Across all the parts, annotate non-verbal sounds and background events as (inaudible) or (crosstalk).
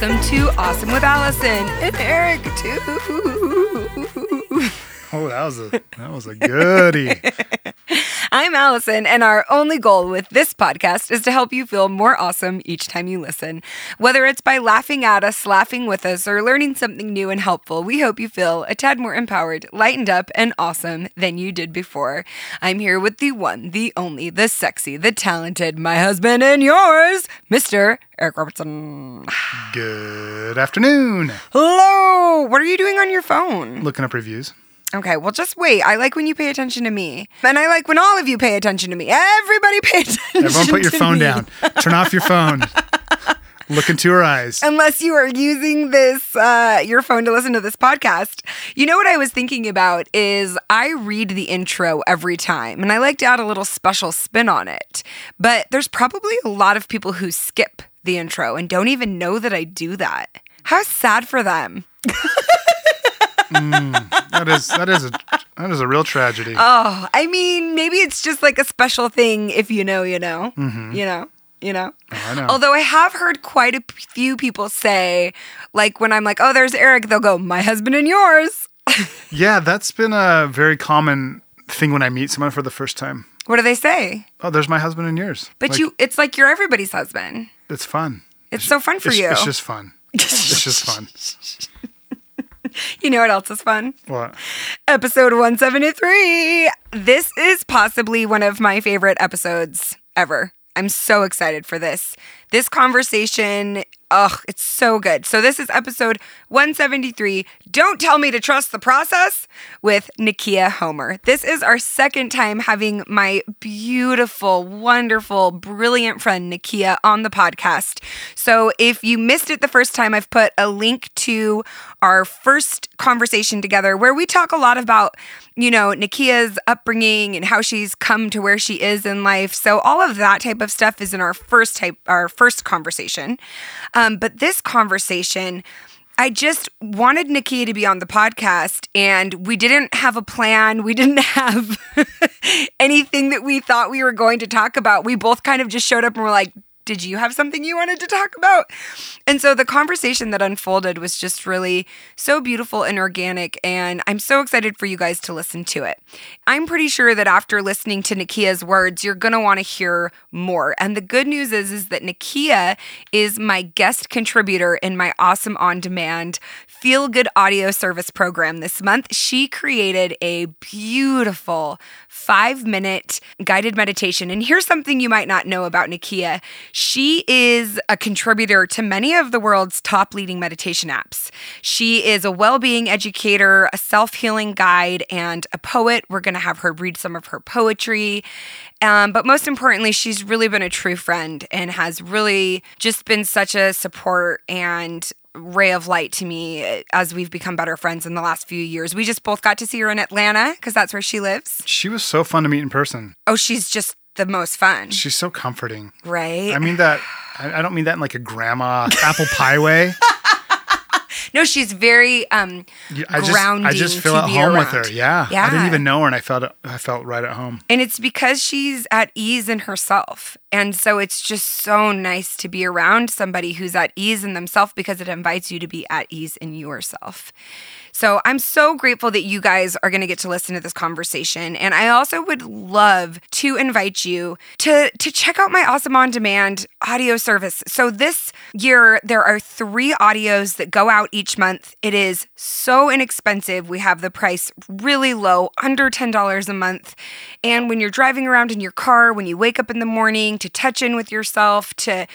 welcome to Awesome with Allison and Eric too. Oh, that was a that was a goodie. (laughs) I'm Allison, and our only goal with this podcast is to help you feel more awesome each time you listen. Whether it's by laughing at us, laughing with us, or learning something new and helpful, we hope you feel a tad more empowered, lightened up, and awesome than you did before. I'm here with the one, the only, the sexy, the talented, my husband and yours, Mr. Eric Robertson. Good afternoon. Hello! What are you doing on your phone? Looking up reviews. Okay, well, just wait. I like when you pay attention to me. And I like when all of you pay attention to me. Everybody (laughs) pay attention. Everyone put your phone me. down. Turn off your phone. Look into her eyes. Unless you are using this, uh, your phone to listen to this podcast. You know what I was thinking about is I read the intro every time and I like to add a little special spin on it. But there's probably a lot of people who skip the intro and don't even know that I do that. How sad for them. (laughs) Mm, that is that is a that is a real tragedy. Oh, I mean, maybe it's just like a special thing if you know, you know, mm-hmm. you know, you know. Oh, I know. Although I have heard quite a few people say, like when I'm like, oh, there's Eric, they'll go, my husband and yours. (laughs) yeah, that's been a very common thing when I meet someone for the first time. What do they say? Oh, there's my husband and yours. But Like, you, it's like you're everybody's husband. it's fun. It's so fun for It's, you. it's just fun. It's just fun. (laughs) (laughs) you know what else is fun? What? Episode 173. This is possibly one of my favorite episodes ever. I'm so excited for this. This conversation, ugh, it's so good. So, this is episode 173 Don't Tell Me to Trust the Process with Nakia Homer. This is our second time having my beautiful, wonderful, brilliant friend Nakia on the podcast. So, if you missed it the first time, I've put a link to our first conversation together where we talk a lot about, you know, Nakia's upbringing and how she's come to where she is in life. So all of that type of stuff is in our first type, our first conversation. Um, but this conversation, I just wanted Nakia to be on the podcast, and we didn't have a plan. We didn't (laughs) have anything that we thought we were going to talk about. We both kind of just showed up and were like, did you have something you wanted to talk about? And so the conversation that unfolded was just really so beautiful and organic. And I'm so excited for you guys to listen to it. I'm pretty sure that after listening to Nakia's words, you're going to want to hear more. And the good news is, is that Nakia is my guest contributor in my awesome on demand feel good audio service program this month. She created a beautiful five minute guided meditation. And here's something you might not know about Nakia. She is a contributor to many of the world's top leading meditation apps. She is a well being educator, a self healing guide, and a poet. We're going to have her read some of her poetry. Um, but most importantly, she's really been a true friend and has really just been such a support and ray of light to me as we've become better friends in the last few years. We just both got to see her in Atlanta because that's where she lives. She was so fun to meet in person. Oh, she's just the most fun, She's so comforting. right? I mean that. I don't mean that in like a grandma apple pie way. (laughs) no, she's very um I just, grounding I just feel at home with her. Yeah. I didn't even know her, and I felt I felt right at home. And it's because she's at ease in herself. And so it's just so nice to be around somebody who's at ease in themselves because it invites you to be at ease in yourself. So I'm so grateful that you guys are going to get to listen to this conversation. And I also would love to invite you to, to check out my Awesome On Demand audio service. So this year, there are three audios that go out each month. It is so inexpensive. We have the price really low, under $10 a month. And when you're driving around in your car, when you wake up in the morning to touch in with yourself, to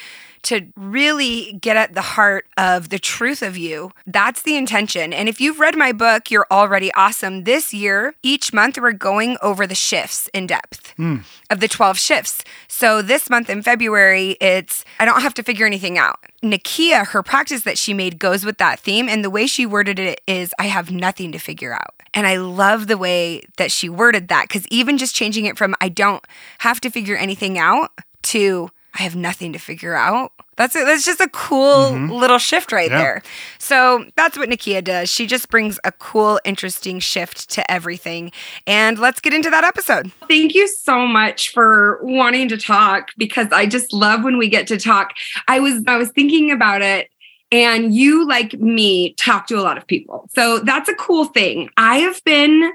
to really get at the heart of the truth of you. That's the intention. And if you've read my book, You're Already Awesome, this year, each month, we're going over the shifts in depth hmm. of the 12 shifts. So this month in February, it's I don't have to figure anything out. Nakia, her practice that she made goes with that theme. And the way she worded it is I have nothing to figure out. And I love the way that she worded that because even just changing it from I don't have to figure anything out to I have nothing to figure out. That's a, that's just a cool mm-hmm. little shift right Yeah. there. So that's what Nakia does. She just brings a cool, interesting shift to everything. And let's get into that episode. Thank you so much for wanting to talk because I just love when we get to talk. I was I was thinking about it And you, like me, talk to a lot of people. So that's a cool thing. I have been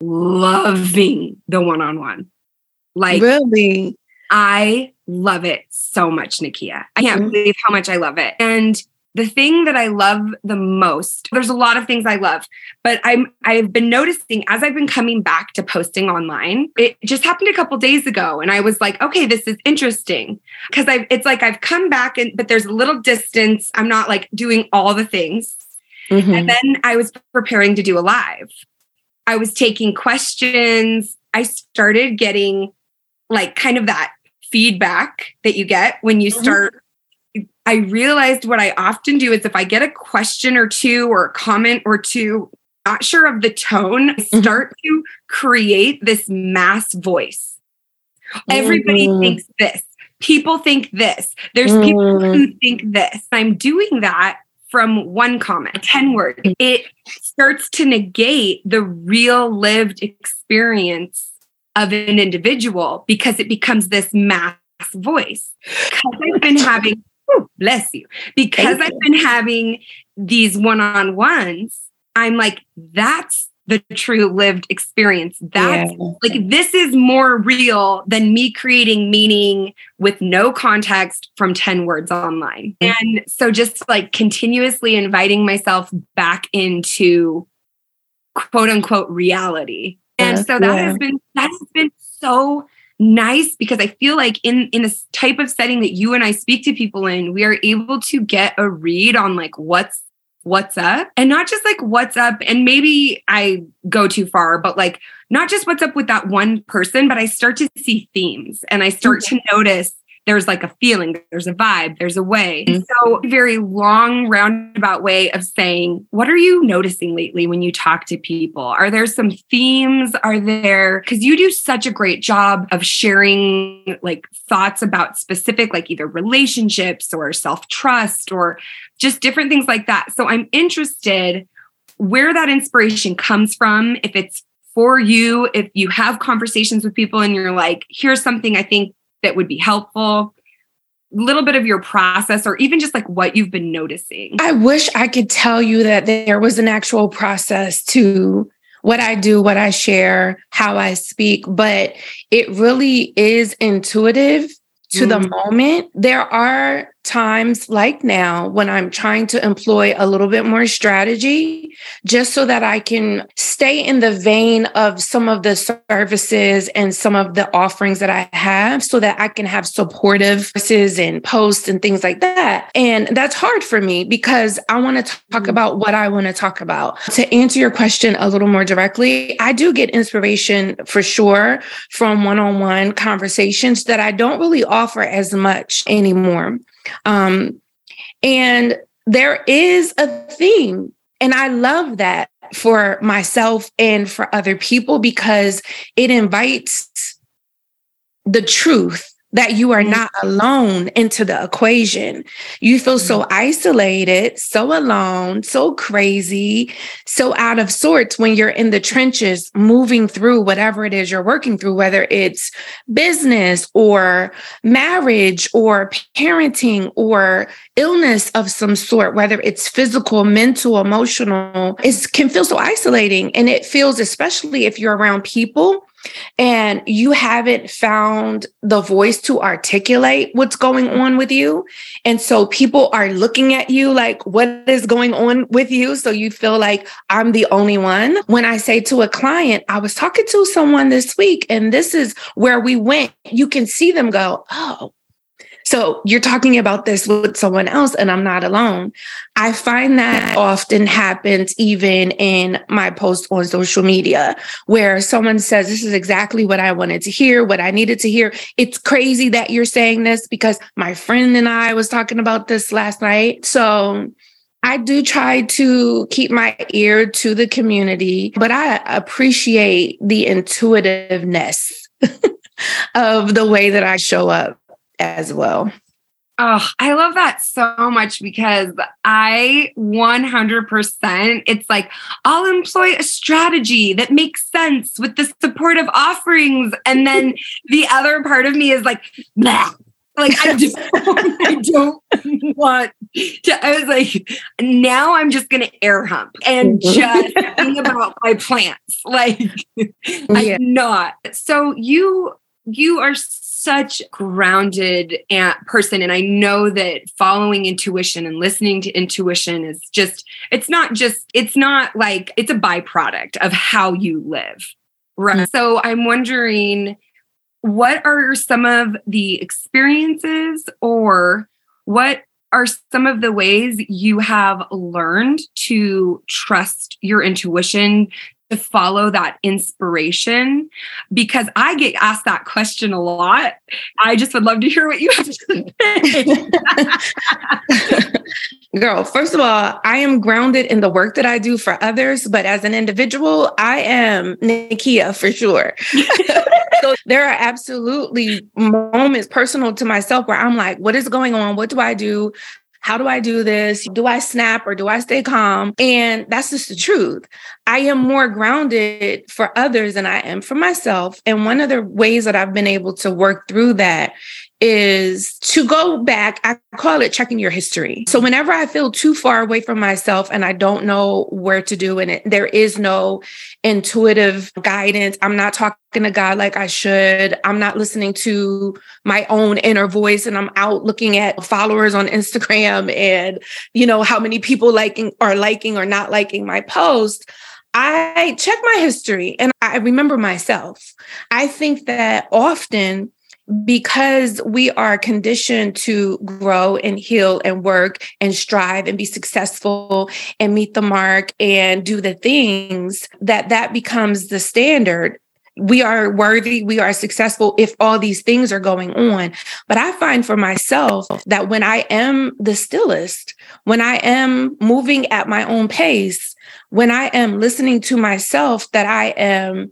loving the one on one. Like, really? I love it so much, Nakia. I can't mm-hmm. believe how much I love it. And the thing that I love the most, there's a lot of things I love, but I'm I've been noticing as I've been coming back to posting online, it just happened a couple days ago. And I was like, okay, this is interesting. Cause I've it's like I've come back and but there's a little distance. I'm not like doing all the things. Mm-hmm. And then I was preparing to do a live. I was taking questions. I started getting like kind of that feedback that you get when you mm-hmm. start I realized what I often do is if I get a question or two or a comment or two, not sure of the tone, I mm-hmm. start mm-hmm. to create this mass voice. Mm-hmm. Everybody thinks this. People think this. There's mm-hmm. people who think this. I'm doing that from one comment, 10 words. It starts to negate the real lived experience of an individual because it becomes this mass voice. Because I've been having bless you. Because Thank I've you. been having these one on ones, I'm like, that's the true lived experience. That's yeah. like, this is more real than me creating meaning with no context from 10 words online. Mm-hmm. And so just like continuously inviting myself back into quote unquote reality. And so that yeah. has been, that has been so nice because I feel like in in this type of setting that you and I speak to people in, we are able to get a read on like what's what's up and not just like what's up and maybe I go too far but like not just what's up with that one person but I start to see themes and I start to notice there's like a feeling, there's a vibe, there's a way. Mm-hmm. So, very long, roundabout way of saying, what are you noticing lately when you talk to people? Are there some themes? Are there, because you do such a great job of sharing like thoughts about specific, like either relationships or self trust or just different things like that. So, I'm interested where that inspiration comes from, if it's for you, if you have conversations with people and you're like, here's something I think that would be helpful. A little bit of your process or even just like what you've been noticing. I wish i could tell you that there was an actual process to what i do what i share how i speak but it really is intuitive to mm. the moment. There are times like now when I'm trying to employ a little bit more strategy just so that I can stay in the vein of some of the services and some of the offerings that I have so that I can have supportive and posts and things like that. And that's hard for me because I want to talk mm-hmm. about what I want to talk about. To answer your question a little more directly, I do get inspiration for sure from one on one conversations that I don't really offer as much anymore. Um, and there is a theme. And I love that for myself and for other people because it invites the truth that you are mm-hmm. not alone into the equation. You feel so mm-hmm. isolated, so alone, so crazy, so out of sorts when you're in the trenches moving through whatever it is you're working through, whether it's business or marriage or parenting or illness of some sort, whether it's physical, mental, emotional, it can feel so isolating. And it feels, especially if you're around people and you haven't found the voice to articulate what's going on with you. And so people are looking at you like, what is going on with you? So you feel like I'm the only one. When I say to a client, I was talking to someone this week, and this is where we went, you can see them go, oh, so you're talking about this with someone else, and I'm not alone. I find that often happens even in my posts on social media, where someone says, This is exactly what I wanted to hear, what I needed to hear. It's crazy that you're saying this because my friend and I was talking about this last night. So I do try to keep my ear to the community, but I appreciate the intuitiveness (laughs) of the way that I show up as well. Oh, I love that so much because I 100%, it's like I'll employ a strategy that makes sense with the supportive offerings. And then (laughs) the other part of me is like, Like I don't, (laughs) (laughs) I don't want to. I was like, now I'm just gonna air hump and mm-hmm. just think about my plants. Like oh, Yeah. I'm not. So you you are such grounded person and i know that following intuition and listening to intuition is just it's not just it's not like it's a byproduct of how you live right? Mm-hmm. So i'm wondering what are some of the experiences or what are some of the ways you have learned to trust your intuition to follow that inspiration because I get asked that question a lot. I just would love to hear what you have to say. (laughs) Girl, first of all, I am grounded in the work that I do for others, but as an individual, I am Nakia for sure. (laughs) so there are absolutely moments personal to myself where I'm like, what is going on? What do I do? How do I do this? Do I snap or do I stay calm? And that's just the truth. I am more grounded for others than I am for myself. And one of the ways that I've been able to work through that is to go back. I call it checking your history. So whenever I feel too far away from myself and I don't know where to do and it, there is no intuitive guidance, I'm not talking to God like I should. I'm not listening to my own inner voice and I'm out looking at followers on Instagram and you know how many people liking are liking or not liking my post. I check my history and I remember myself. I think that often because we are conditioned to grow and heal and work and strive and be successful and meet the mark and do the things that that becomes the standard we are worthy, we are successful if all these things are going on. But I find for myself that when I am the stillest, when I am moving at my own pace, when I am listening to myself, that I am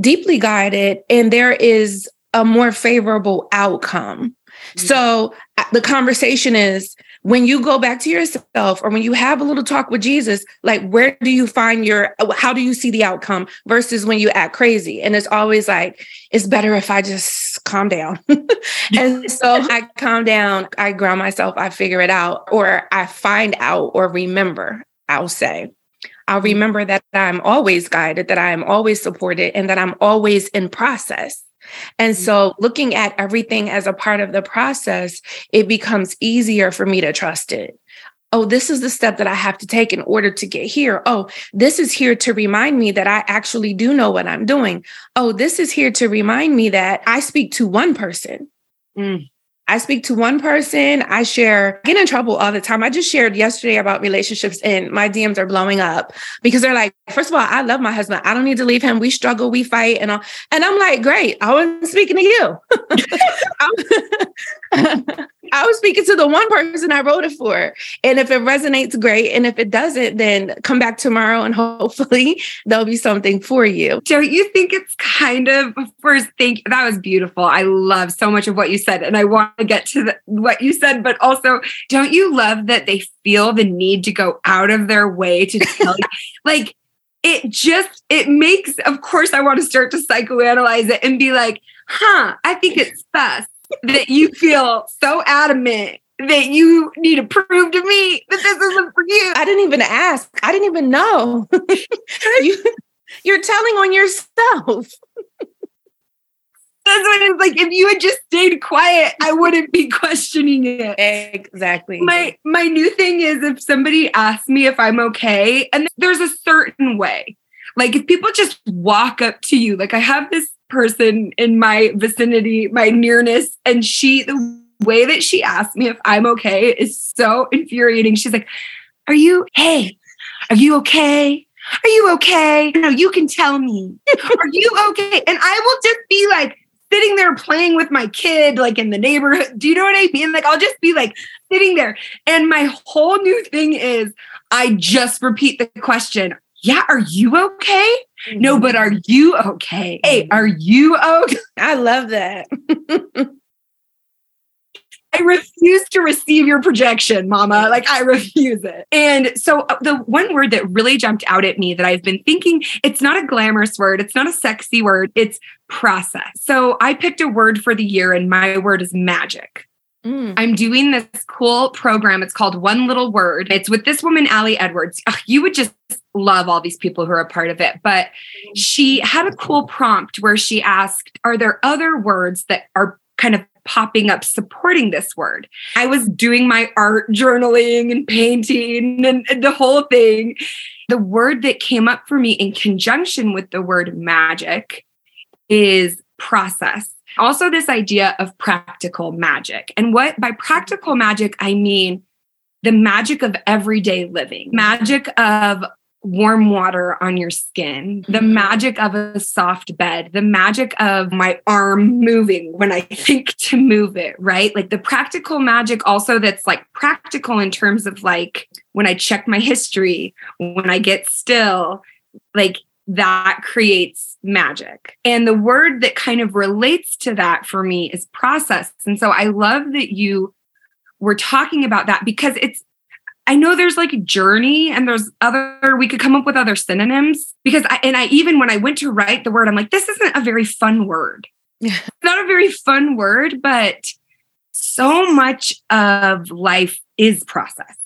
deeply guided and there is a more favorable outcome. Mm-hmm. So uh, the conversation is when you go back to yourself or when you have a little talk with Jesus, like where do you find your, uh, how do you see the outcome versus when you act crazy? And it's always like, it's better if I just calm down. (laughs) and so I calm down, I ground myself, I figure it out, or I find out or remember, I'll say. I'll mm-hmm. remember that I'm always guided, that I am always supported, and that I'm always in process. And so, looking at everything as a part of the process, it becomes easier for me to trust it. Oh, this is the step that I have to take in order to get here. Oh, this is here to remind me that I actually do know what I'm doing. Oh, this is here to remind me that I speak to one person. Mm. I speak to one person. I share, I get in trouble all the time. I just shared yesterday about relationships and my DMs are blowing up because they're like, first of all, I love my husband. I don't need to leave him. We struggle, we fight, and all. And I'm like, great. I wasn't speaking to you. (laughs) I was speaking to the one person I wrote it for. And if it resonates, great. And if it doesn't, then come back tomorrow and (laughs) hopefully there'll be something for you. Don't you think it's kind of first think that was beautiful. I love so much of what you said. And I want to get to the, what you said, but also don't you love that they feel the need to go out of their way to (laughs) tell you like it just it makes of course I want to start to psychoanalyze it and be like, huh, I think it's best that you feel so adamant that you need to prove to me that this isn't for you. I didn't even ask. I didn't even know. (laughs) you, you're telling on yourself. That's what it's like. If you had just stayed quiet, I wouldn't be questioning it. Exactly. My my new thing is if somebody asks me if I'm okay, and there's a certain way. Like if people just walk up to you, like I have this person in my vicinity, my nearness, and she the way that she asked me if I'm okay is so infuriating. She's like, Are you, hey, are you okay? Are you okay? No, you can tell me. (laughs) Are you okay? And I will just be like sitting there playing with my kid, like in the neighborhood. Do you know what I mean? Like I'll just be like sitting there. And my whole new thing is I just repeat the question. Yeah, are you okay? No, but are you okay? Hey, are you okay? (laughs) I love that. (laughs) I refuse to receive your projection, mama. Like, I refuse it. And so, uh, the one word that really jumped out at me that I've been thinking, it's not a glamorous word, it's not a sexy word, it's process. So, I picked a word for the year, and my word is magic. Mm. I'm doing this cool program. It's called One Little Word. It's with this woman, Ali Edwards. Ugh, you would just love all these people who are a part of it. But she had a cool prompt where she asked, Are there other words that are kind of popping up supporting this word? I was doing my art journaling and painting and, and the whole thing. The word that came up for me in conjunction with the word magic is process also, this idea of practical magic. And what by practical magic, I mean the magic of everyday living, magic of warm water on your skin, the mm-hmm. magic of a soft bed, the magic of my arm moving when I (laughs) think to move it, right? Like the practical magic also that's like practical in terms of like when I check my history, when I get still, like that creates magic. And the word that kind of relates to that for me is process. And so I love that you were talking about that because it's, I know there's like a journey and there's other, we could come up with other synonyms because I, and I even when I went to write the word, I'm like, this isn't a very fun word. (laughs) Not a very fun word, but so much of life is process,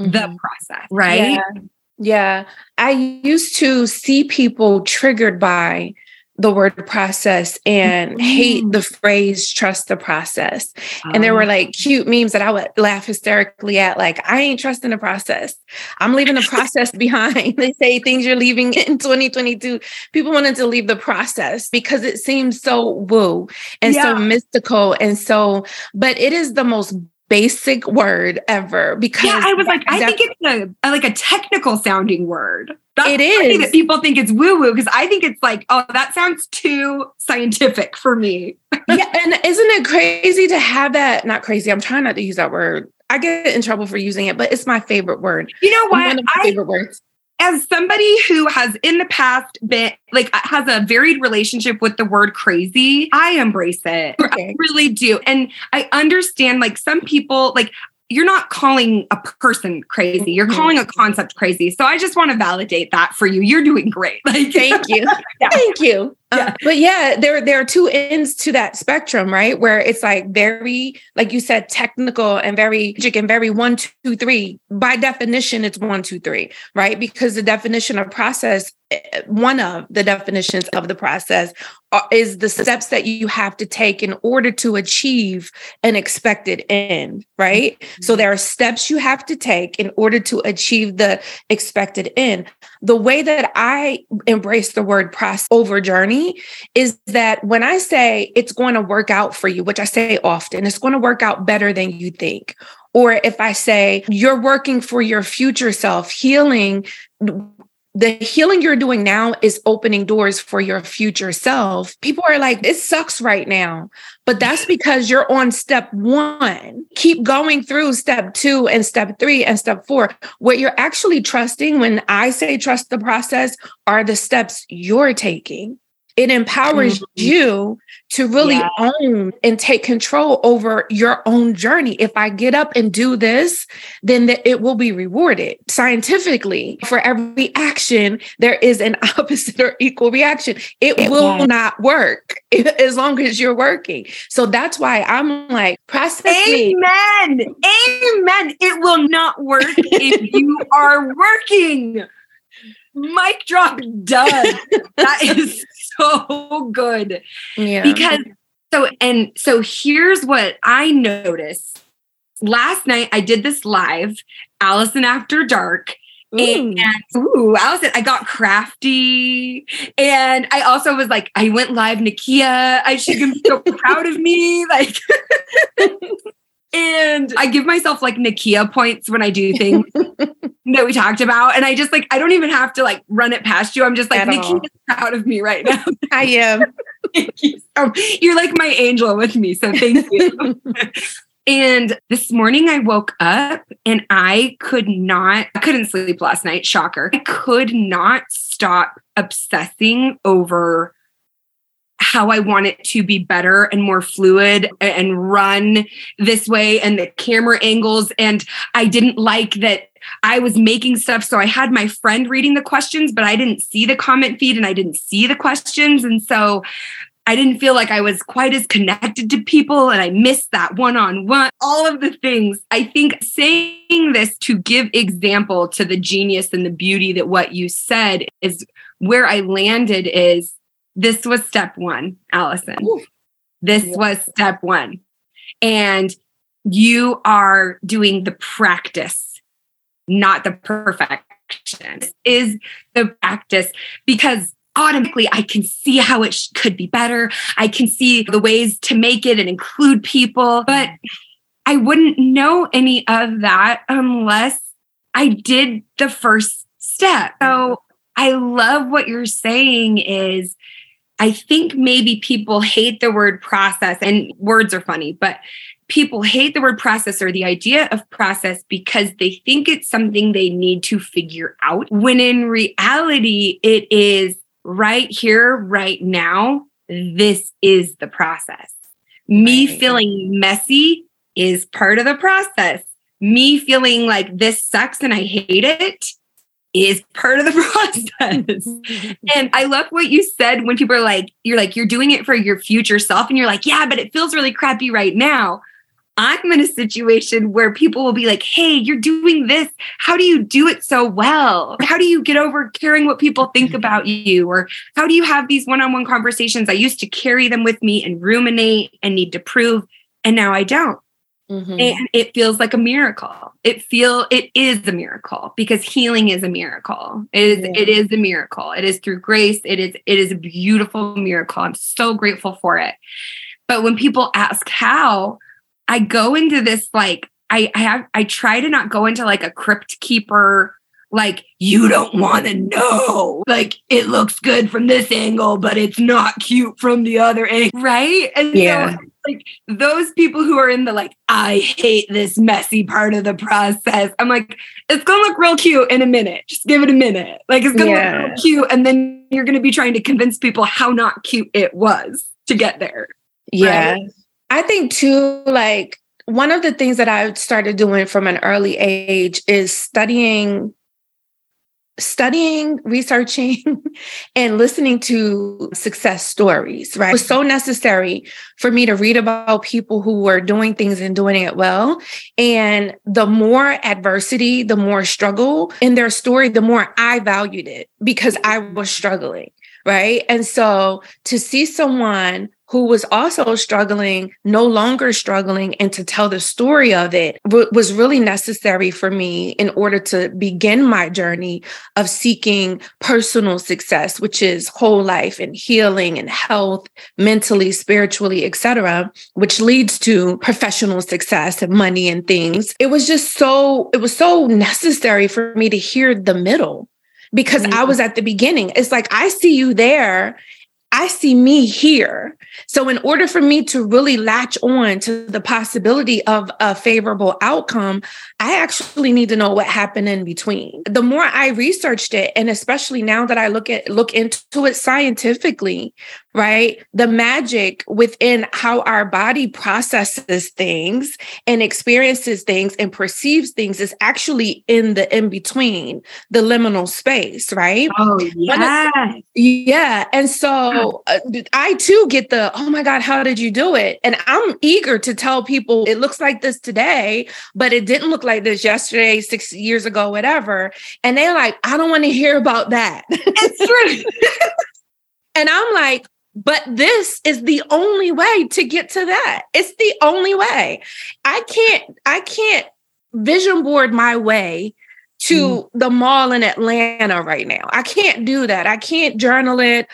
mm-hmm. the process, right? Yeah. Yeah. I used to see people triggered by the word process and mm-hmm. hate the phrase trust the process. And there were oh. like cute memes that I would laugh hysterically at, like, I ain't trusting the process. I'm leaving the process behind. (laughs) they say things you're leaving in 2022. People wanted to leave the process because it seems so woo and yeah. so mystical. And so, but it is the most basic word ever because yeah, I was like, I think it's a, a, like a technical sounding word. That's it is that people think it's woo woo because I think it's like, oh, that sounds too scientific for me. (laughs) yeah, and isn't it crazy to have that? Not crazy. I'm trying not to use that word. I get in trouble for using it, but it's my favorite word. You know what? One of my I, favorite words as somebody who has in the past been like has a varied relationship with the word crazy, I embrace it. Okay. I really do. And I understand like some people like you're not calling a person crazy. You're mm-hmm. calling a concept crazy. So I just want to validate that for you. You're doing great. Like thank you. (laughs) yeah. Thank you. Yeah. Uh, but yeah, there there are two ends to that spectrum, right? Where it's like very, like you said, technical and very and very one, two, three. By definition, it's one, two, three, right? Because the definition of process, eh, one of the definitions of the process uh, is the steps that you have to take in order to achieve an expected end, right? Mm-hmm. So there are steps you have to take in order to achieve the expected end. The way that I embrace the word process over journey is that when I say it's going to work out for you, which I say often, it's going to work out better than you think. Or if I say you're working for your future self, healing the healing you're doing now is opening doors for your future self. People are like, it sucks right now, but that's because you're on step one. Keep going through step two and step three and step four. What you're actually trusting when I say trust the process are the steps you're taking. It empowers mm-hmm. you to really yeah. own and take control over your own journey. If I get up and do this, then the, it will be rewarded. Scientifically, for every action, there is an (laughs) opposite or equal reaction. It, it will not work (laughs) as long as you're working. So that's why I'm like, process. Amen. Amen. It will not work if you are working. Mic drop done. that is (laughs) so good. Yeah. Because so and so here's what I noticed. Last night I did this live, Allison After Dark. Ooh. And ooh, Allison, I got crafty. And I also was like, I went live, Nakia. I should be so (laughs) proud of me. Like (laughs) And I give myself like Nakia points when I do things (laughs) that we talked about. And I just like, I don't even have to like run it past you. I'm just like, Nakia's proud of me right now. (laughs) I am. (laughs) thank you. So, you're like my angel with me. So thank you. and this morning I woke up and I could not, I couldn't sleep last night. Shocker. I could not stop obsessing over how I want it to be better and more fluid and run this way and the camera angles. And I didn't like that I was making stuff. So I had my friend reading the questions, but I didn't see the comment feed and I didn't see the questions. And so I didn't feel like I was quite as connected to people and I missed that one on one, all of the things. I think saying this to give example to the genius and the beauty that what you said is where I landed is this was step one, Allison. Ooh. This yeah. was step one. And you are doing the practice, not the perfection. This is the practice because automatically I can see how it sh- could be better. I can see the ways to make it and include people, but I wouldn't know any of that unless I did the first step. So I love what you're saying is I think maybe people hate the word process and words are funny, but people hate the word process or the idea of process because they think it's something they need to figure out. When in reality, it is right here, right now. This is the process. Me right. feeling messy is part of the process. Me feeling like this sucks and I hate it is part of the (laughs) process. (laughs) and I love what you said when people are like, you're like, you're doing it for your future self. And you're like, yeah, but it feels really crappy right now. I'm in a situation where people will be like, hey, you're doing this. How do you do it so well? How do you get over caring what people think about you? Or how do you have these one on one conversations? I used to carry them with me and ruminate and need to prove. And now I don't. Mm-hmm. And it feels like a miracle. It feel it is a miracle because healing is a miracle. It is yeah. it is a miracle. It is through grace. It is it is a beautiful miracle. I'm so grateful for it. But when people ask how, I go into this like I, I have I try to not go into like a crypt keeper like you don't want to know like it looks good from this angle but it's not cute from the other angle right and yeah so, like those people who are in the like i hate this messy part of the process i'm like it's gonna look real cute in a minute just give it a minute like it's gonna yeah. look real cute and then you're gonna be trying to convince people how not cute it was to get there yeah right? i think too like one of the things that I started doing from an early age is studying studying, researching, (laughs) and listening to success stories, right? It was so necessary for me to read about people who were doing things and doing it well. And the more adversity, the more struggle in their story, the more I valued it because I was struggling. Right. And so to see someone who was also struggling, no longer struggling, and to tell the story of it w- was really necessary for me in order to begin my journey of seeking personal success, which is whole life and healing and health, mentally, spiritually, etc., which leads to professional success and money and things. It was just so, it was so necessary for me to hear the middle because mm-hmm. I was at the beginning. It's like I see you there I see me here. So, in order for me to really latch on to the possibility of a favorable outcome, I actually need to know what happened in between. The more I researched it, and especially now that I look at look into it scientifically, right? The magic within how our body processes things and experiences things and perceives things is actually in the in between, the liminal space, right? Oh, yeah. Yeah. And so uh, I too get the, oh my God, how did you do it? And I'm eager to tell people it looks like this today, but it didn't look like this yesterday, six years ago, whatever. And they're like, I don't want to hear about that. It's true. (laughs) and I'm like, but this is the only way to get to that. It's the only way. I can't, I can't vision board my way to mm. the mall in Atlanta right now. I can't do that. I can't journal it.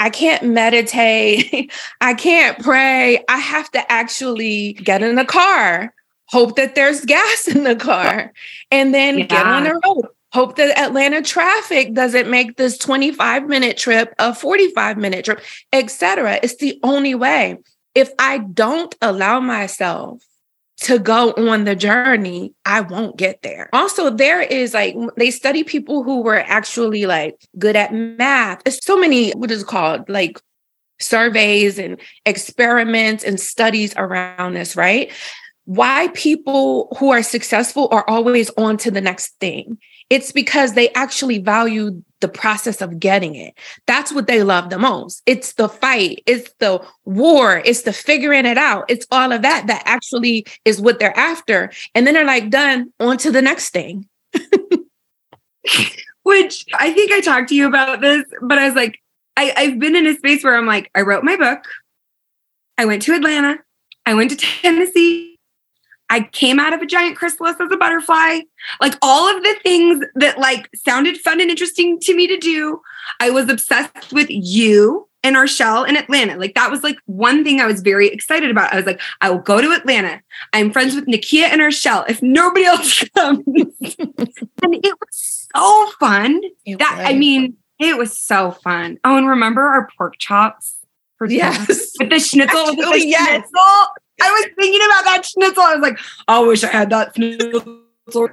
I can't meditate. (laughs) I can't pray. I have to actually get in the car, hope that there's (laughs) gas in the car, and then yeah. get on the road hope that Atlanta traffic doesn't make this 25 minute trip a 45 minute trip, etc. It's the only way. If I don't allow myself to go on the journey, I won't get there. Also, there is like they study people who were actually like good at math. It's so many, what is called? Like surveys and experiments and studies around this, right? Why people who are successful are always on to the next thing it's because they actually value the process of getting it. That's what they love the most. It's the fight, it's the war, it's the figuring it out. It's all of that that actually is what they're after. And then they're like, done, on to the next thing. (laughs) Which I think I talked to you about this, but I was like, I, I've been in a space where I'm like, I wrote my book, I went to Atlanta, I went to Tennessee, I came out of a giant chrysalis as a butterfly. Like all of the things that like sounded fun and interesting to me to do. I was obsessed with you and our shell in Atlanta. Like that was like one thing I was very excited about. I was like, I will go to Atlanta. I'm friends with Nakia and our shell. If nobody else (laughs) comes. and it was so fun. It that I mean, it was so fun. Oh, and remember our pork chops? For Yes. with the schnitzel. with the (laughs) yes. schnitzel. I was thinking about that schnitzel. I was like, I wish I had that schnitzel.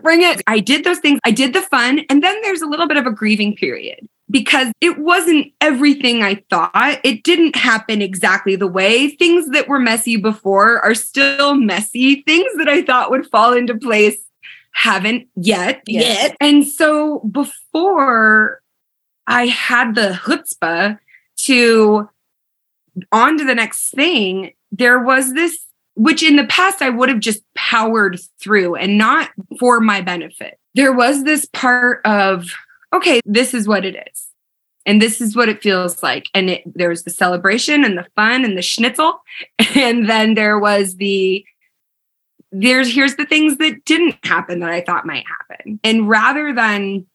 Bring it. I did those things. I did the fun. And then there's a little bit of a grieving period because it wasn't everything I thought. It didn't happen exactly the way. Things that were messy before are still messy. Things that I thought would fall into place haven't yet. Yes. Yet. And so before I had the chutzpah to on to the next thing, there was this, which in the past I would have just powered through and not for my benefit. There was this part of, okay, this is what it is. And this is what it feels like. And it, there was the celebration and the fun and the schnitzel. (laughs) And then there was the, there's, here's the things that didn't happen that I thought might happen. And rather than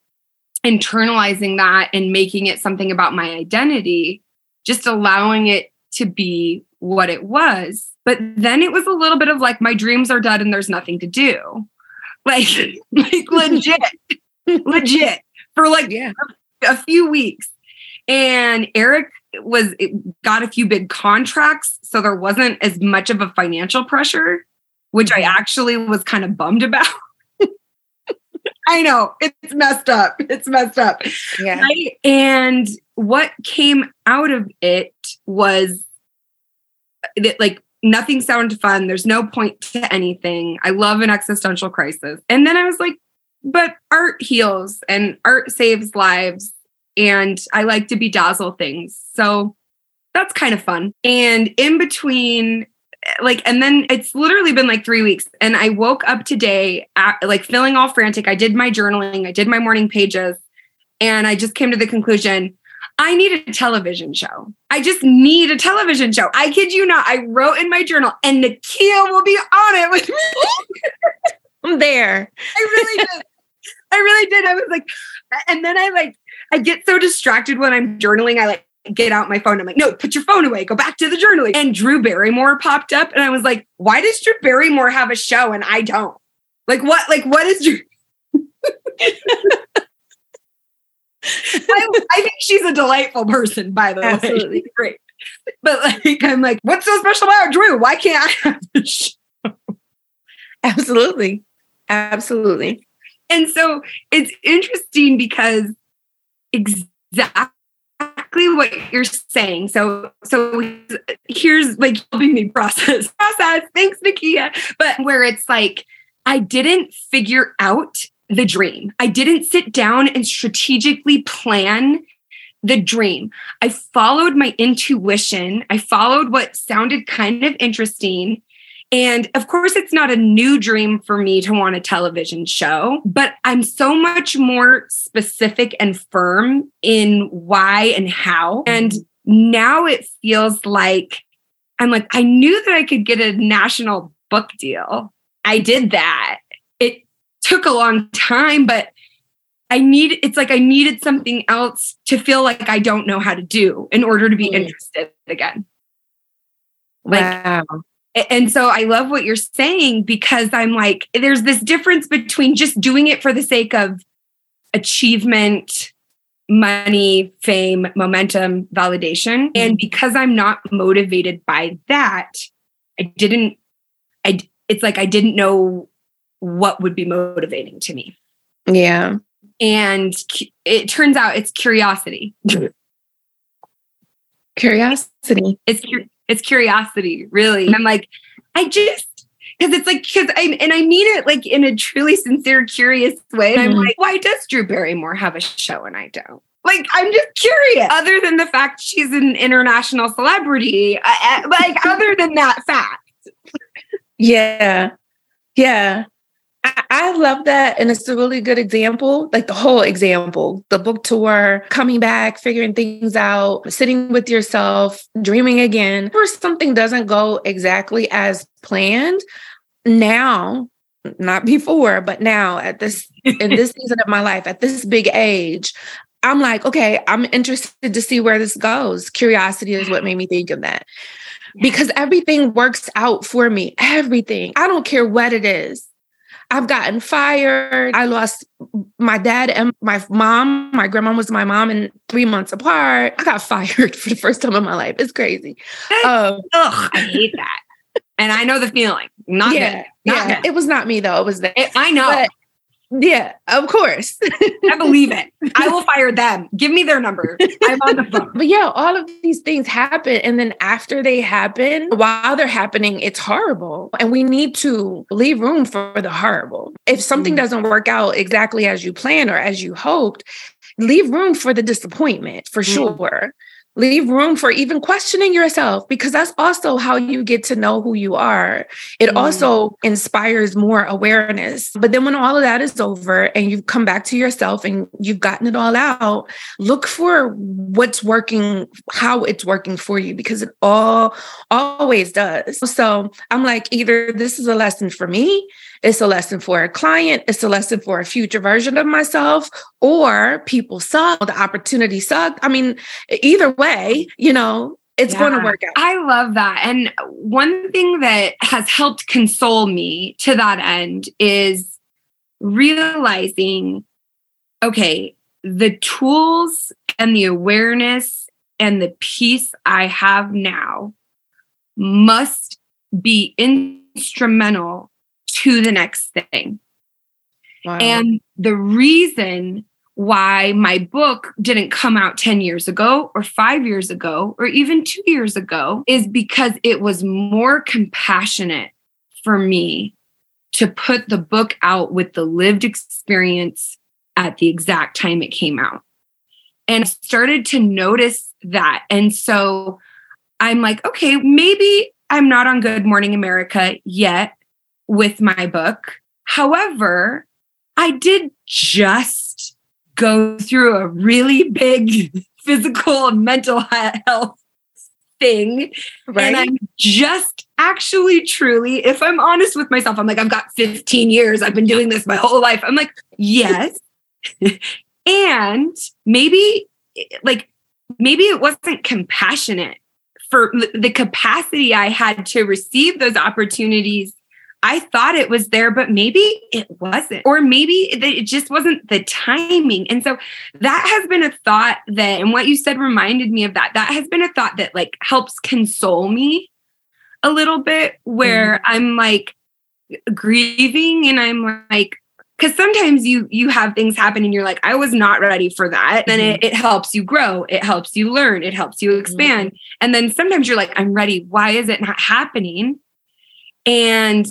internalizing that and making it something about my identity, just allowing it to be what it was. But then it was a little bit of like, my dreams are dead and there's nothing to do. Like, (laughs) like legit, legit for like Yeah. a few weeks. And Eric was got a few big contracts, so there wasn't as much of a financial pressure, which I mm-hmm. actually was kind of bummed about. (laughs) I know it's messed up. It's messed up. Yeah. Right? And what came out of it was that like nothing sounded fun. There's no point to anything. I love an existential crisis. And then I was like, but art heals and art saves lives. And I like to bedazzle things. So that's kind of fun. And in between, like, and then it's literally been like three weeks. And I woke up today, at, like, feeling all frantic. I did my journaling, I did my morning pages, and I just came to the conclusion I need a television show. I just need a television show. I kid you not. I wrote in my journal, and Nakia will be on it with me. (laughs) I'm there. I really did. I really did. I was like, and then I like, I get so distracted when I'm journaling. I like get out my phone. I'm like, no, put your phone away. Go back to the journaling. And Drew Barrymore popped up, and I was like, why does Drew Barrymore have a show and I don't? Like what? Like what is Drew? (laughs) I, I think she's a delightful person, by the way. Absolutely. She's great. But like, I'm like, what's so special about Drew? Why can't I have this show? Absolutely. Absolutely. And so it's interesting because exactly what you're saying. So so here's like helping me process (laughs) process. Thanks, Nakia. But where it's like I didn't figure out the dream. I didn't sit down and strategically plan the dream. I followed my intuition. I followed what sounded kind of interesting. And of course, it's not a new dream for me to want a television show, but I'm so much more specific and firm in why and how. And now it feels like I'm like, I knew that I could get a national book deal. I did that. Took a long time, but I need it's like I needed something else to feel like I don't know how to do in order to be interested again. Like wow. a- And so I love what you're saying because I'm like, there's this difference between just doing it for the sake of achievement, money, fame, momentum, validation. Mm-hmm. And because I'm not motivated by that, I didn't, I, it's like I didn't know what would be motivating to me. Yeah. And it turns out it's curiosity. Curiosity. it's cu- it's curiosity really i'm like i just because it's like because i and i mean it like in a truly sincere curious way and i'm Mhm. like why does drew barrymore have a show and i don't Like, I'm just curious. Other than the fact she's an international celebrity, uh, like, other than that fact. Yeah. Yeah. Love that. And it's a really good example, like the whole example, the book tour, coming back, figuring things out, sitting with yourself, dreaming again. Or something doesn't go exactly as planned. Now, not before, but now at this in this (laughs) season of my life, at this big age, I'm like, okay, I'm interested to see where this goes. Curiosity is what made me think of that. Because everything works out for me. Everything. I don't care what it is. I've gotten fired. I lost my dad and my mom. My grandma was my mom, and three months apart, I got (laughs) fired for the first time in my life. It's crazy. Um, Ugh, I hate that. And I know the feeling. Not yeah, good. Not yeah. Good. It was not me though. It was the. It, I know. But yeah, of course. I believe it. I will (laughs) fire them. Give me their number. I'm on the phone. But yeah, all of these things happen. And then after they happen, while they're happening, it's horrible. And we need to leave room for the horrible. If something mm. doesn't work out exactly as you planned or as you hoped, leave room for the disappointment for mm. sure leave room for even questioning yourself because that's also how you get to know who you are. It mm. also inspires more awareness. But then when all of that is over and you've come back to yourself and you've gotten it all out, look for what's working, how it's working for you because it all always does. So I'm like, either this is a lesson for me it's a lesson for a client, it's a lesson for a future version of myself, or people suck, the opportunity sucked. I mean, either way, you know, it's yeah, going to work out. I love that. And one thing that has helped console me to that end is realizing okay, the tools and the awareness and the peace I have now must be instrumental to the next thing. Wow. And the reason why my book didn't come out 10 years ago or five years ago or even two years ago is because it was more compassionate for me to put the book out with the lived experience at the exact time it came out. And I started to notice that. And so I'm like, okay, maybe I'm not on Good Morning America yet with my book. However, I did just go through a really big (laughs) physical and mental health thing. Right. And I'm just actually, truly, if I'm honest with myself, I'm like, I've got 15 years. I've been doing this my whole life. I'm like, yes. (laughs) and maybe, like, maybe it wasn't compassionate for the capacity I had to receive those opportunities I thought it was there, but maybe it wasn't, or maybe it just wasn't the timing. And so that has been a thought that, and what you said reminded me of that. That has been a thought that like helps console me a little bit, where mm. I'm like grieving and I'm like, because sometimes you you have things happen and you're like i was not ready for that then mm-hmm. it, it helps you grow it helps you learn it helps you expand mm-hmm. and then sometimes you're like i'm ready why is it not happening and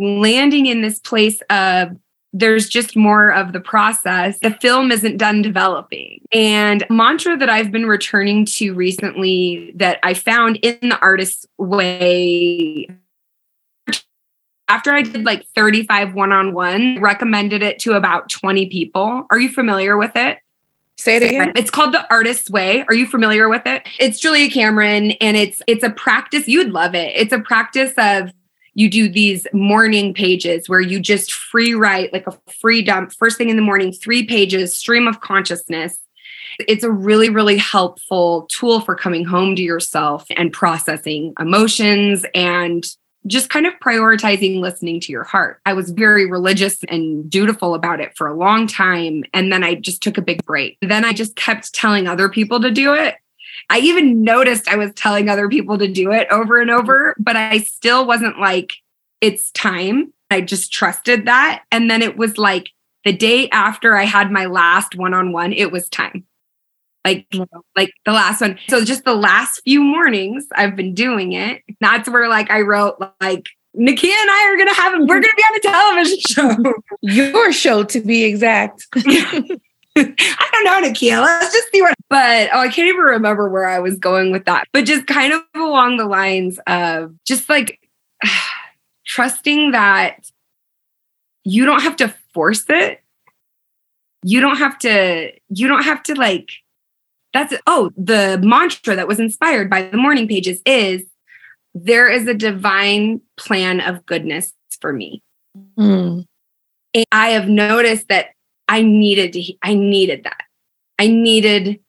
landing in this place of there's just more of the process. The film isn't done developing. And mantra that I've been returning to recently that I found in the artist's way after I did like 35 one-on-one, recommended it to about 20 people. Are you familiar with it? Say it again. It's called The Artist's Way. Are you familiar with it? It's Julia Cameron and it's it's a practice you would love it. It's a practice of you do these morning pages where you just free write like a free dump first thing in the morning, three pages, stream of consciousness. It's a really, really helpful tool for coming home to yourself and processing emotions and just kind of prioritizing listening to your heart. I was very religious and dutiful about it for a long time. And then I just took a big break. Then I just kept telling other people to do it. I even noticed I was telling other people to do it over and over, but I still wasn't like, it's time. I just trusted that. And then it was like the day after I had my last one on one, it was time. Like, like the last one. So just the last few mornings I've been doing it. That's where like I wrote like Nakia and I are gonna have we're gonna be on a television (laughs) show. Your show to be exact. (laughs) I don't know, Nakia. Let's just see what. (laughs) But oh, I can't even remember where I was going with that. But just kind of along the lines of just like (sighs) trusting that you don't have to force it. You don't have to. You don't have to like. That's oh, the mantra that was inspired by the morning pages is there is a divine plan of goodness for me. Mm. And I have noticed that I needed to, I needed that. I needed,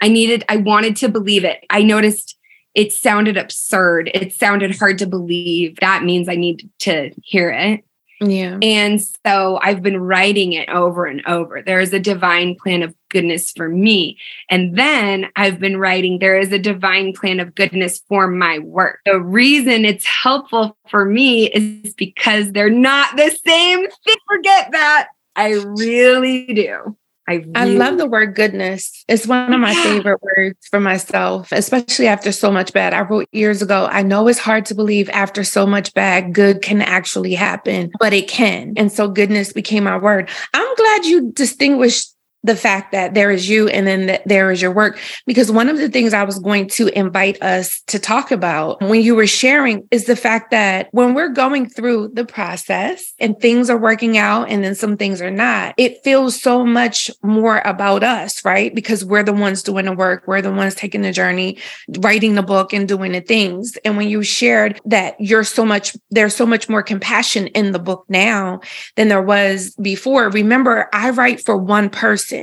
I needed, I wanted to believe it. I noticed it sounded absurd. It sounded hard to believe. That means I need to hear it. Yeah. And so I've been writing it over and over. There is a divine plan of goodness for me. And then I've been writing, there is a divine plan of goodness for my work. The reason it's helpful for me is because they're not the same thing. Forget that. I really do. I, really I love the word goodness. It's one of my Yeah. favorite words for myself, especially after so much bad. I wrote years ago, I know it's hard to believe after so much bad, good can actually happen, but it can. And so goodness became my word. I'm glad you distinguished the fact that there is you and then that there is your work. Because one of the things I was going to invite us to talk about when you were sharing is the fact that when we're going through the process and things are working out and then some things are not, it feels so much more about us, right? Because we're the ones doing the work, we're the ones taking the journey, writing the book and doing the things. And when you shared that you're so much, there's so much more compassion in the book now than there was before. Remember, I write for one person.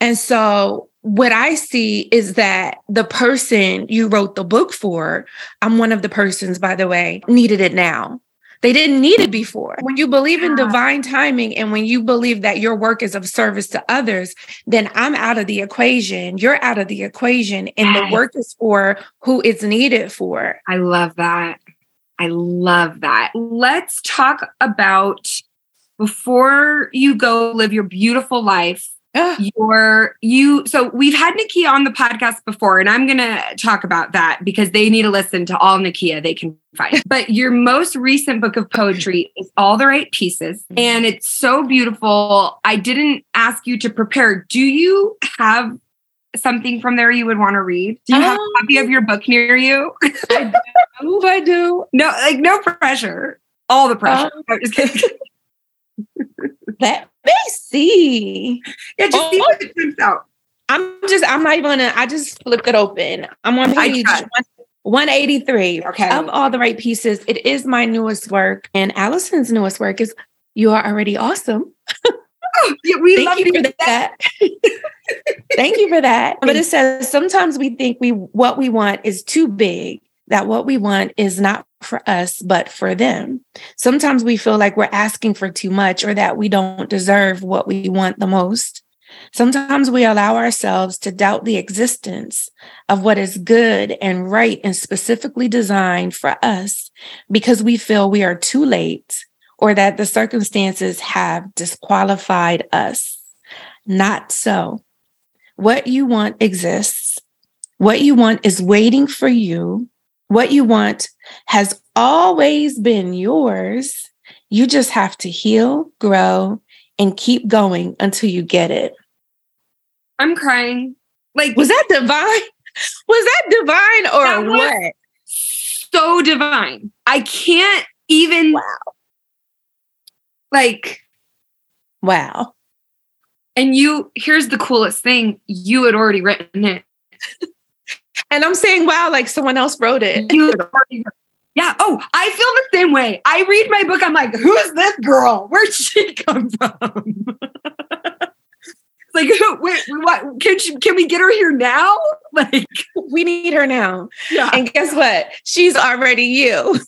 And so what I see is that the person you wrote the book for, I'm one of the persons, by the way, needed it now. They didn't need it before. When you believe in divine timing and when you believe that your work is of service to others, then I'm out of the equation. You're out of the equation. And the work is for who it's needed for. I love that. I love that. Let's talk about before you go live your beautiful life. Ah, Your you so we've had Nakia on the podcast before, and I'm gonna talk about that because they need to listen to all Nakia they can find. (laughs) But your most recent book of poetry is all the right pieces, and it's so beautiful. I didn't ask you to prepare. Do you have something from there you would want to read? Do you have Um, a copy of your book near you? I do. I do. (laughs) No, like no pressure. All the pressure. Um, (laughs) I'm just kidding. Let me see. yeah, just see oh. what it oh. comes out. I'm just, I'm not even gonna, I just flipped it open. I'm on page 183 Okay. of all the right pieces. It is my newest work, and Allison's newest work is You Are Already Awesome. Oh, (laughs) yeah, we love Thank you for you. that. (laughs) Thank you for that. But it says sometimes we think we what we want is too big, that what we want is not for us, but for them. Sometimes we feel like we're asking for too much or that we don't deserve what we want the most. Sometimes we allow ourselves to doubt the existence of what is good and right and specifically designed for us because we feel we are too late or that the circumstances have disqualified us. Not so. What you want exists. What you want is waiting for you. What you want has always been yours. You just have to heal, grow, and keep going until you get it. I'm crying. Like Was that divine? (laughs) Was that divine or That what? so divine. I can't even Wow. like Wow. and you here's the coolest thing. You had already written it. And I'm saying, wow, like someone else wrote it. You had already yeah. Oh, I feel the same way. I read my book. I'm like, who's this girl? Where'd she (laughs) come from? (laughs) like, wait, what? Can she, can we get her here now? (laughs) Like, We need her now. yeah. And guess what? She's already you.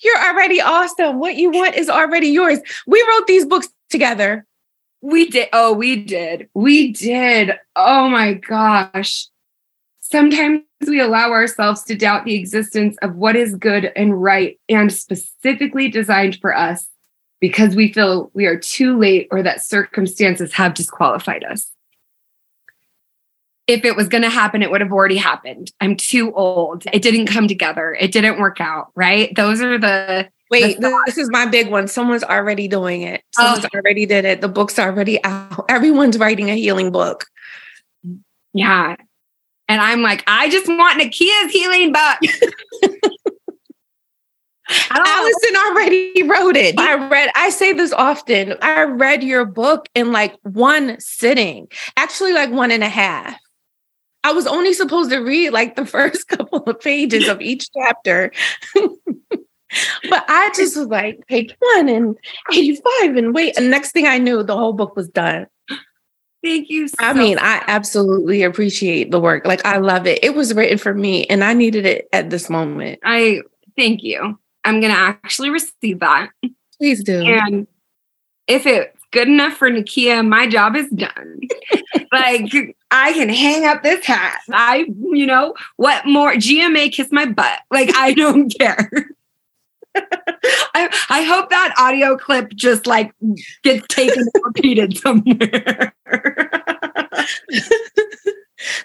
You're already awesome. What you want is already yours. We wrote these books together. We did. Oh, we did. We did. Oh my gosh. Sometimes we allow ourselves to doubt the existence of what is good and right and specifically designed for us because we feel we are too late or that circumstances have disqualified us. If it was going to happen, it would have already happened. I'm too old. It didn't come together. It didn't work out, right? Those are the Wait, this is my big one. Someone's already doing it. Oh. Someone's oh. already did it. The book's already out. (laughs) Everyone's writing a healing book. Yeah. And I'm like, I just want Nakia's healing book. (laughs) Allison already wrote it. I read, I say this often. I read your book in like one sitting, actually, like one and a half. I was only supposed to read like the (laughs) first couple of pages of each chapter. But I just was like, page one and 85 and wait. And next thing I knew, the whole book was done. Thank you. So much. I mean, I absolutely appreciate the work. Like, I love it. It was written for me and I needed it at this moment. I thank you. I'm going to actually receive that. Please do. And if it's good enough for Nakia, my job is done. (laughs) like I can hang up this hat. I, you know, what more? GMA kiss my butt. Like I don't (laughs) care. (laughs) I, I hope that audio clip just like gets taken and repeated (laughs) somewhere. (laughs)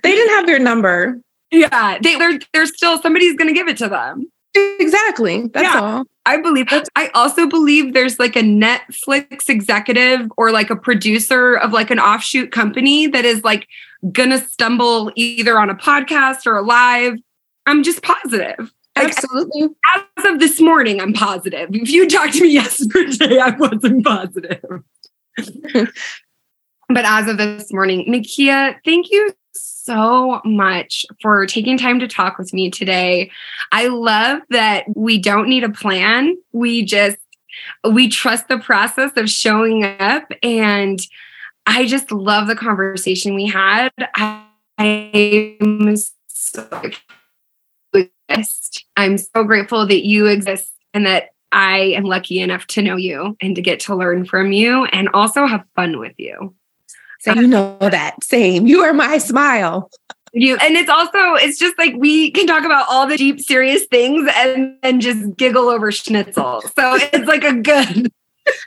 they didn't have their number. Yeah, they, they're, they're still somebody's going to give it to them. Exactly. That's yeah, all. I believe. I also believe there's like a Netflix executive or like a producer of like an offshoot company that is like gonna stumble either on a podcast or a live. I'm just positive. Like, Absolutely. As of this morning, I'm positive. If you talked to me (laughs) yesterday, I wasn't positive. (laughs) but as of this morning, Nakia, thank you so much for taking time to talk with me today. I love that we don't need a plan. We just we trust the process of showing up and I just love the conversation we had. I, I'm so I'm so grateful that you exist and that I am lucky enough to know you and to get to learn from you and also have fun with you. So you know that same. You are my smile. You and it's also it's just like we can talk about all the deep serious things and then just giggle over schnitzel. So it's like a good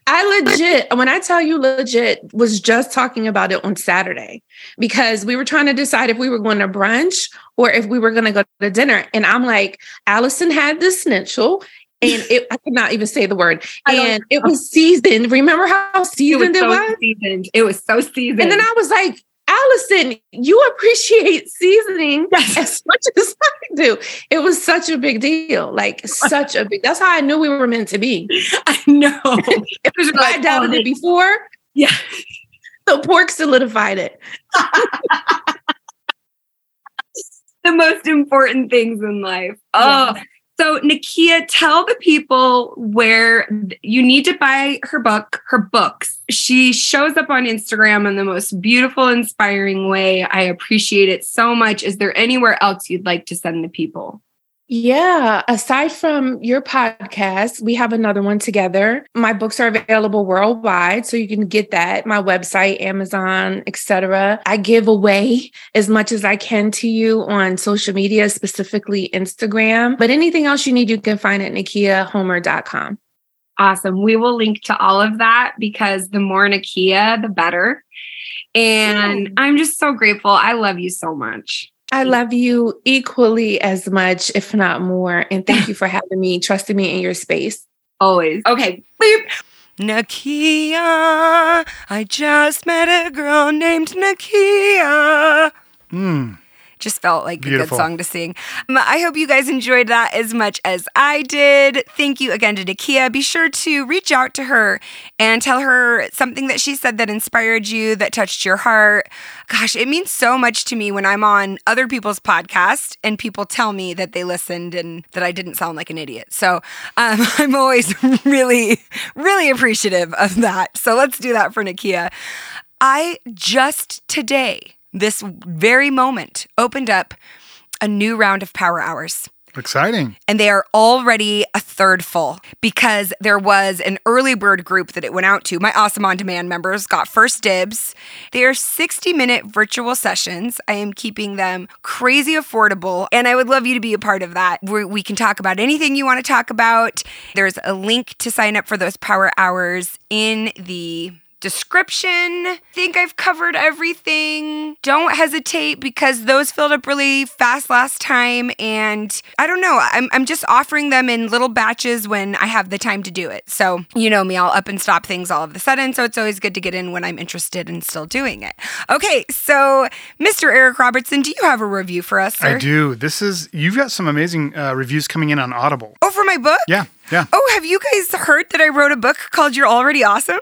I legit, when I tell you legit, was just talking about it on Saturday because we were trying to decide if we were going to brunch or if we were going to go to dinner. And I'm like, Allison had the schnitzel and (laughs) it, I could not even say the word. And it was seasoned. Remember how seasoned it was? It was, seasoned. It was so seasoned. And then I was like, Allison, you appreciate seasoning yes. (laughs) as much as I do. It was such a big deal. Like such a big. That's how I knew we were meant to be. (laughs) I know. (laughs) it was like, I doubted it before. Yeah. The pork solidified it. the most important things in life. Oh, yeah. So, Nakia, tell the people where you need to buy her book, her books. She shows up on Instagram in the most beautiful, inspiring way. I appreciate it so much. Is there anywhere else you'd like to send the people? Yeah, aside from your podcast, we have another one together. My books are available worldwide, so you can get that my website, Amazon, etc. I give away as much as I can to you on social media, specifically Instagram. But anything else you need, you can find at nakiahomer.com. Awesome. We will link to all of that because the more Nakia, the better. And I'm just so grateful. I love you so much. I love you equally as much, if not more. And thank you for having me, trusting me in your space. Always. Okay. Beep. Nakia, I just met a girl named Nakia. Hmm just felt like Beautiful. a good song to sing. Um, I hope you guys enjoyed that as much as I did. Thank you again to Nakia. Be sure to reach out to her and tell her something that she said that inspired you, that touched your heart. Gosh, it means so much to me when I'm on other people's podcasts and people tell me that they listened and that I didn't sound like an idiot. So um, (laughs) I'm always really, really appreciative of that. So let's do that for Nakia. I just today this very moment opened up a new round of power hours. Exciting. And they are already a third full because there was an early bird group that it went out to. My Awesome On Demand members got first dibs. They are 60 minute virtual sessions. I am keeping them crazy affordable, and I would love you to be a part of that. Where we can talk about anything you want to talk about. There's a link to sign up for those power hours in the description. Think I've covered everything. Don't hesitate because those filled up really fast last time. And I don't know, I'm, I'm just offering them in little batches when I have the time to do it. So, you know me, I'll up and stop things all of a sudden. So it's always good to get in when I'm interested in still doing it. Okay, so Mr. Eric Robertson, do you have a review for us? Sir? I do. This is you've got some amazing uh, reviews coming in on Audible. Oh, for my book? Yeah, yeah. Oh, have you guys heard that I wrote a book called You're Already Awesome?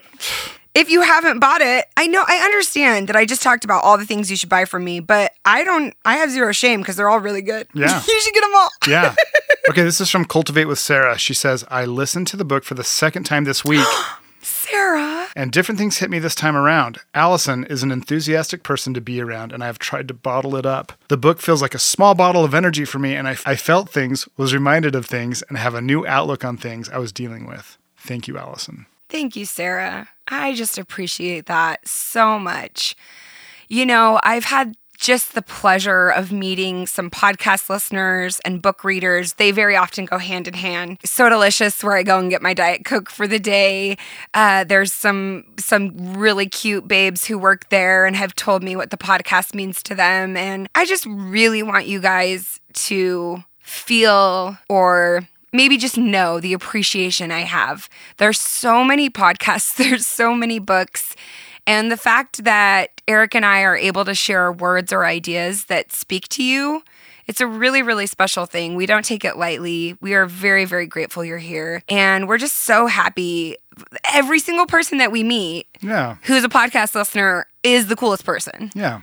If you haven't bought it, I know I understand that I just talked about all the things you should buy from me, but I don't I have zero shame because they're all really good. (laughs) Yeah. you should get them all. Yeah. (laughs) Okay, this is from Cultivate with Sarah. She says, I listened to the book for the second time this week, (gasps) Sarah. and different things hit me this time around. Allison is an enthusiastic person to be around, and I have tried to bottle it up. The book feels like a small bottle of energy for me, and I, I felt things, was reminded of things, and have a new outlook on things I was dealing with. Thank you, Allison. Thank you, Sarah. I just appreciate that so much. You know, I've had just the pleasure of meeting some podcast listeners and book readers. They very often go hand in hand. Sodalicious where I go and get my diet coke for the day. Uh, there's some some really cute babes who work there and have told me what the podcast means to them. And I just really want you guys to feel or maybe just know the appreciation I have. There's so many podcasts, (laughs) there's so many books. And the fact that Eric and I are able to share words or ideas that speak to you, it's a really, really special thing. We don't take it lightly. We are very, very grateful you're here. And we're just so happy. Every single person that we meet Yeah. who's a podcast listener is the coolest person. Yeah.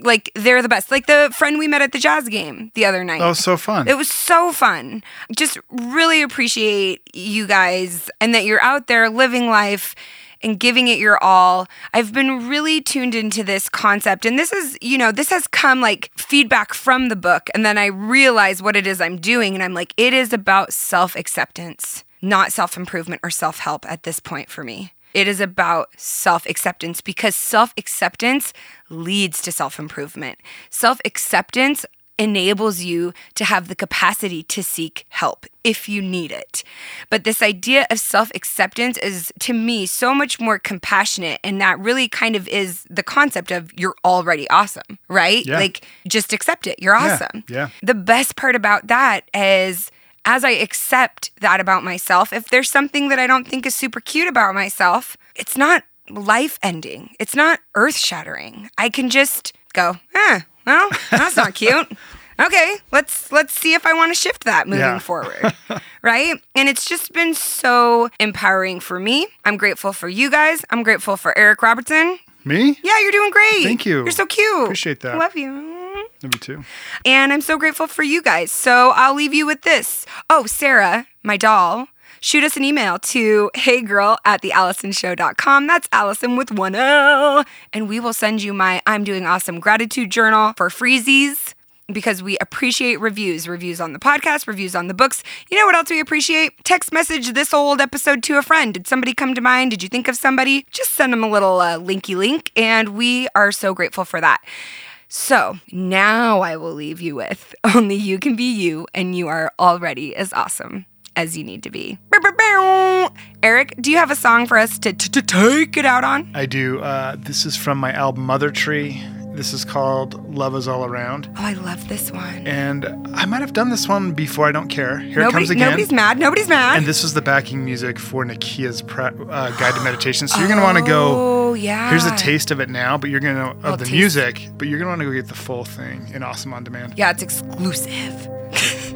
Like, they're the best. Like the friend we met at the jazz game the other night. Was so fun. It was so fun. Just really appreciate you guys and that you're out there living life and giving it your all. I've been really tuned into this concept and this is, you know, this has come like feedback from the book and then I realize what it is I'm doing and I'm like it is about self-acceptance, not self-improvement or self-help at this point for me. It is about self acceptance because self acceptance leads to self improvement. Self acceptance enables you to have the capacity to seek help if you need it. But this idea of self acceptance is, to me, so much more compassionate. And that really kind of is the concept of you're already awesome, right? Yeah. Like, just accept it. You're Yeah, awesome. yeah. The best part about that is as I accept that about myself, if there's something that I don't think is super cute about myself, it's not life ending. It's not earth shattering. I can just go, eh, well, that's not cute. (laughs) Okay, let's let's see if I want to shift that moving Yeah. forward. (laughs) right? And it's just been so empowering for me. I'm grateful for you guys. I'm grateful for Eric Robertson. Me? Yeah, you're doing great. Thank you. You're so cute. Appreciate that. Love you. Maybe too. And I'm so grateful for you guys. So I'll leave you with this. Oh, Sarah, my doll, shoot us an email to heygirl at theallisonshow.com. That's Allison with one L. And we will send you my I'm Doing Awesome gratitude journal for freezies because we appreciate reviews. Reviews on the podcast, reviews on the books. You know what else we appreciate? Text message this old episode to a friend. Did somebody come to mind? Did you think of somebody? Just send them a little uh, linky link. And we are so grateful for that. So now I will leave you with (laughs) only you can be you, and you are already as awesome as you need to be. Eric, do you have a song for us to, to, to take it out on? I do. Uh, this is from my album Mother Tree. This is called Love Is All Around. Oh, I love this one. And I might have done this one before. I don't care. Here it comes again. nobody's mad. Nobody's mad. And this is the backing music for Nakia's pra- uh, guided meditation. So you're gonna want to go. Oh, yeah. Here's a taste of it now, but you're gonna of the taste music, but you're gonna want to go get the full thing in Awesome on Demand. Yeah, it's exclusive. (laughs)